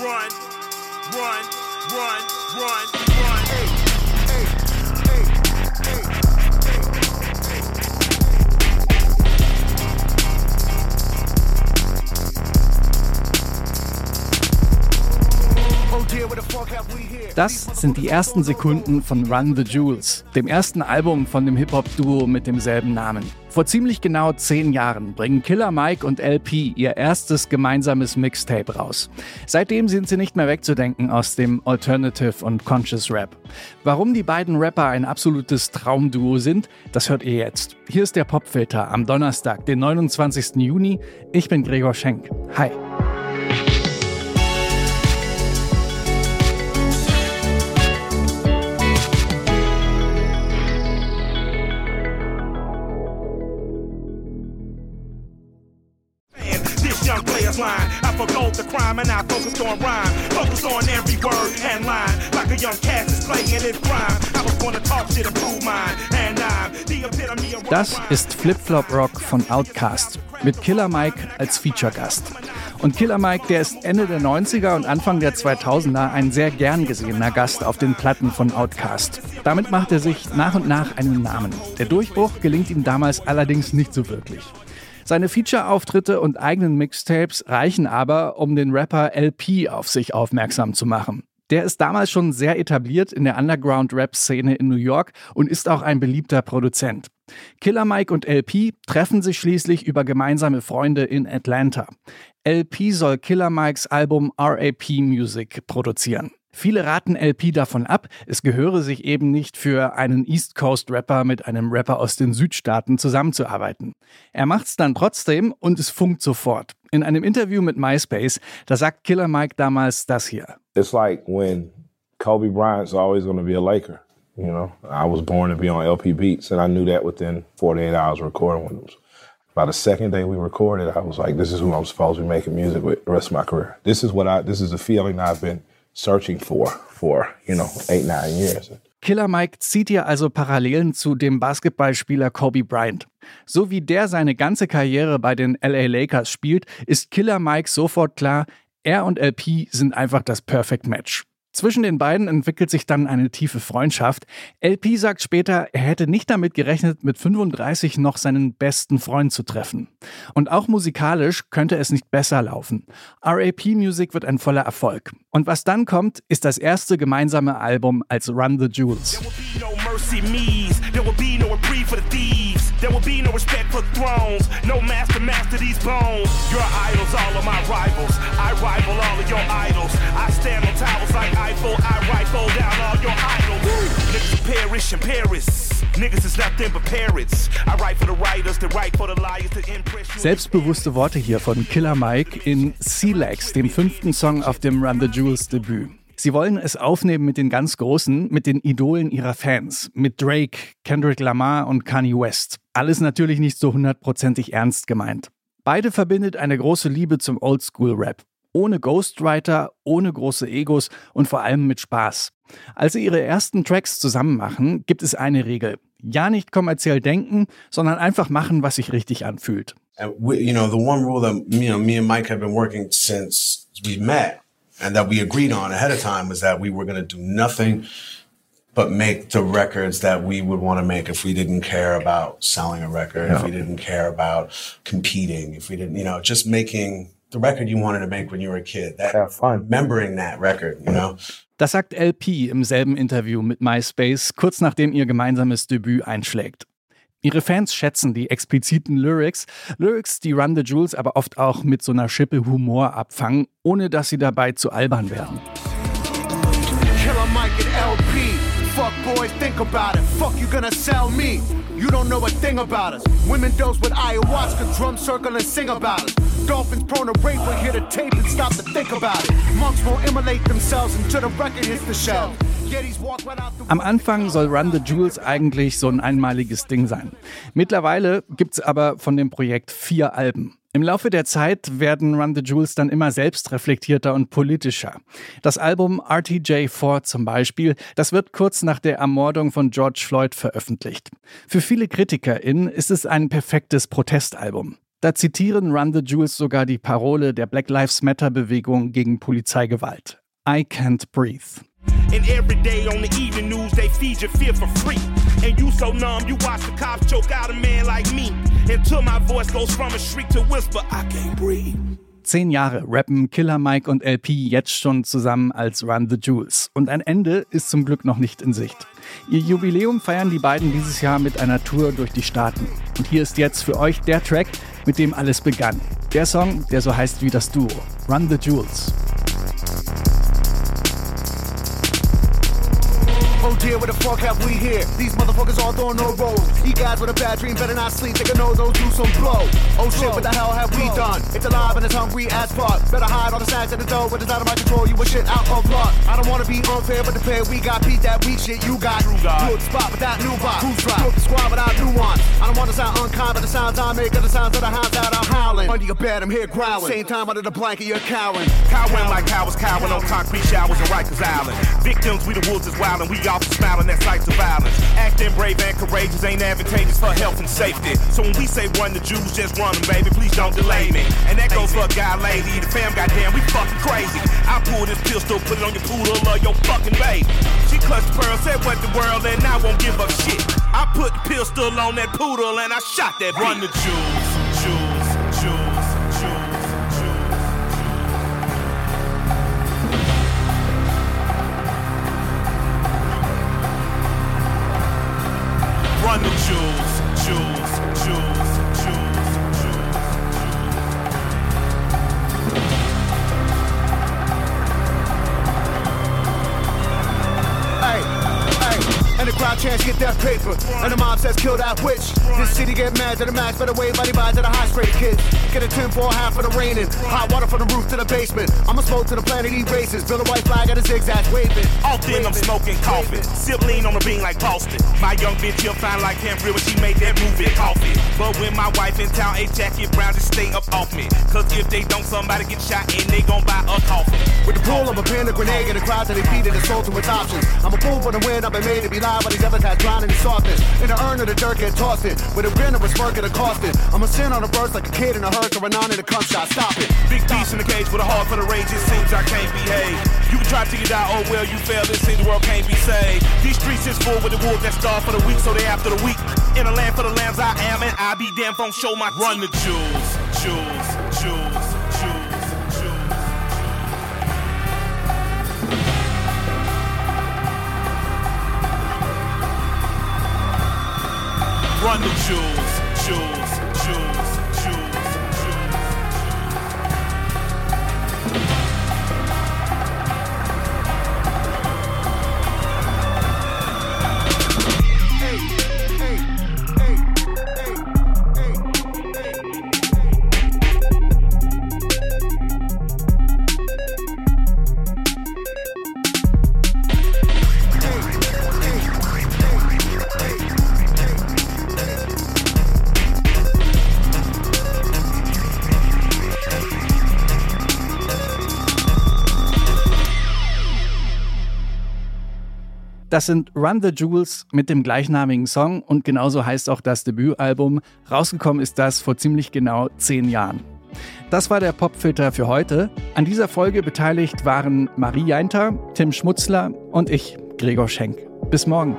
run, run, run, run, run. Das sind die ersten Sekunden von Run the Jewels, dem ersten Album von dem Hip-Hop-Duo mit demselben Namen. Vor ziemlich genau zehn Jahren bringen Killer Mike und LP ihr erstes gemeinsames Mixtape raus. Seitdem sind sie nicht mehr wegzudenken aus dem Alternative und Conscious Rap. Warum die beiden Rapper ein absolutes Traumduo sind, das hört ihr jetzt. Hier ist der Popfilter am Donnerstag, den 29. Juni. Ich bin Gregor Schenk. Hi. Crime and I focused on rhyme. Focus on every word and line. Like a young Cassius Clay in his prime. I was gonna talk shit and prove mine. And I'm the epitome of Das ist Flip Flop Rock von Outkast mit Killer Mike als Feature-Gast. Und Killer Mike, der ist Ende der 90er und Anfang der 2000er ein sehr gern gesehener Gast auf den Platten von Outkast. Damit macht er sich nach und nach einen Namen. Der Durchbruch gelingt ihm damals allerdings nicht so wirklich. Seine Feature-Auftritte und eigenen Mixtapes reichen aber, um den Rapper LP auf sich aufmerksam zu machen. Der ist damals schon sehr etabliert in der Underground-Rap-Szene in New York und ist auch ein beliebter Produzent. Killer Mike und LP treffen sich schließlich über gemeinsame Freunde in Atlanta. LP soll Killer Mikes Album RAP Music produzieren. Viele raten LP davon ab, es gehöre sich eben nicht für einen East Coast Rapper mit einem Rapper aus den Südstaaten zusammenzuarbeiten. Er macht's dann trotzdem und es funkt sofort. In einem Interview mit MySpace, da sagt Killer Mike damals das hier. It's like when Kobe Bryant's always going be a Laker. You know, I was born to be on LP Beats, and I knew that within 48 hours recording with them. By the second day we recorded, I was like, "This is who I'm supposed to be making music with the rest of my career. This is what I. This is the feeling I've been searching for for you know eight nine years. Killer Mike zieht hier also Parallelen zu dem Basketballspieler Kobe Bryant. So wie der seine ganze Karriere bei den LA Lakers spielt, ist Killer Mike sofort klar, er und LP sind einfach das Perfect Match. Zwischen den beiden entwickelt sich dann eine tiefe Freundschaft. LP sagt später, er hätte nicht damit gerechnet, mit 35 noch seinen besten Freund zu treffen. Und auch musikalisch könnte es nicht besser laufen. RAP Music wird ein voller Erfolg. Und was dann kommt, ist das erste gemeinsame Album als Run the Jewels. There will be no reprieve for the thieves. There will be no respect for thrones. No master, master these bones. Your idols, all of my rivals. I rival all of your idols. I stand on towers like Eiffel. I rifle down all your idols. Niggas perish in Paris. Niggas is nothing but parrots. I write for the writers, the write for the liars, to impress. Selbstbewusste Worte hier von Killer Mike in Sea-Legs, dem fünften Song auf dem Run the Jewels Debüt. Sie wollen es aufnehmen mit den ganz Großen, mit den Idolen ihrer Fans, mit Drake, Kendrick Lamar und Kanye West. Alles natürlich nicht so hundertprozentig ernst gemeint. Beide verbindet eine große Liebe zum Oldschool-Rap. Ohne Ghostwriter, ohne große Egos und vor allem mit Spaß. Als sie ihre ersten Tracks zusammen machen, gibt es eine Regel. Ja nicht kommerziell denken, sondern einfach machen, was sich richtig anfühlt. You know, the one rule that you know, me and Mike have been working since we met and that we agreed on ahead of time was that we were going to do nothing but make the records that we would want to make if we didn't care about selling a record, if we didn't care about competing, if we didn't, you know, just making the record you wanted to make when you were a kid. That Have fun. remembering that record, you know. Das sagt LP im selben Interview mit MySpace, kurz nachdem ihr gemeinsames Debüt einschlägt. Ihre Fans schätzen die expliziten Lyrics, Lyrics, die Run the Jewels aber oft auch mit so einer Schippe Humor abfangen, ohne dass sie dabei zu albern werden. Killer Mike and LP. Fuck boy, think about it. Fuck you gonna sell me. You don't know a thing about us. Women dose with ayahuasca, drum circle and sing about us. Dolphins prone to rape, we hear the tape and stop to think about it. Monks will immolate themselves until the record hits the shelf. Am Anfang soll Run the Jewels eigentlich so ein einmaliges Ding sein. Mittlerweile gibt's aber von dem Projekt vier Alben. Im Laufe der Zeit werden Run the Jewels dann immer selbstreflektierter und politischer. Das Album RTJ4 zum Beispiel, das wird kurz nach der Ermordung von George Floyd veröffentlicht. Für viele KritikerInnen ist es ein perfektes Protestalbum. Da zitieren Run the Jewels sogar die Parole der Black Lives Matter Bewegung gegen Polizeigewalt. I can't breathe. And every day on the evening news, they feed your fear for free. And you so numb, you watch the cops choke out a man like me. Until my voice goes from a shriek to whisper, I can't breathe. Zehn Jahre rappen Killer Mike und LP jetzt schon zusammen als Run the Jewels. Und ein Ende ist zum Glück noch nicht in Sicht. Ihr Jubiläum feiern die beiden dieses Jahr mit einer Tour durch die Staaten. Und hier ist jetzt für euch der Track, mit dem alles begann. Der Song, der so heißt wie das Duo. Run the Jewels. Dear, what the fuck have we here? These motherfuckers all throwing no rolls. You guys with a bad dream better not sleep. They can know those do some blow. Oh shit, what the hell have we done? It's alive and it's hungry as fuck. Better hide all the snacks at the door, but it's out of my control. You a shit out of luck. I don't wanna be unfair, but the pair we got beat that weak shit you got. Good spot without new box. Who's drop? Good squad without nuance. I don't wanna sound unkind, but the sounds I make are the sounds of the hounds that I'm howling. Under your bed, I'm here growling. Same time under the blanket, you're cowering. Cowering like cowards cowering on concrete showers in Rikers Island. Victims, we the wolves is wild and we all smiling at sights of violence. Acting brave and courageous ain't advantageous for health and safety. So when we say run the Jews, just run them, baby. Please don't delay me. And that goes for a guy, lady. The fam, goddamn, we fucking crazy. I pull this pistol, put it on your poodle or your fucking baby. She clutched the pearl, said what the world, and I won't give up shit. I put the pistol on that poodle and I shot that Run the Jews, The get that paper. And the mob says kill that witch. This city get mad to the max, better wave body by to the high straight kids. Get a 10 for half of the raining. Hot water from the roof to the basement. I'ma smoke to the planet eat races. Build a white flag at a zigzag waving. All thin, I'm smoking coffee. Sip lean on the bean like Boston. My young bitch, you'll find like Cambria when she made that move in coffee. But when my wife in town, a jacket brown, just stay up off me. Cause if they don't, somebody get shot and they gon' buy a coffin. With the pull, I'm a pin, a grenade, and the crowd that it, assaulting with options. I'm a fool for the win, I've been made to be live, but these other guys drowning in softness. In the urn of the dirt, get tossed it. With a grin or a smirk, it cost it. I'm a sin on a burst like a kid in a hearse or a non in a cum shot. Stop it. Big beast in the cage with a heart for the rage, it seems I can't behave. You can try to get out, oh well, you failed, it seems the world can't be saved. These streets is full with the wolves that starve for the weak, so they after the weak. In a land for the lambs I am, and I be damn phone show my Run the jewels, jewels, Run the jewels, jewels, Das sind Run the Jewels mit dem gleichnamigen Song und genauso heißt auch das Debütalbum. Rausgekommen ist das vor ziemlich genau zehn Jahren. Das war der Popfilter für heute. An dieser Folge beteiligt waren Marie Jainter, Tim Schmutzler und ich, Gregor Schenk. Bis morgen.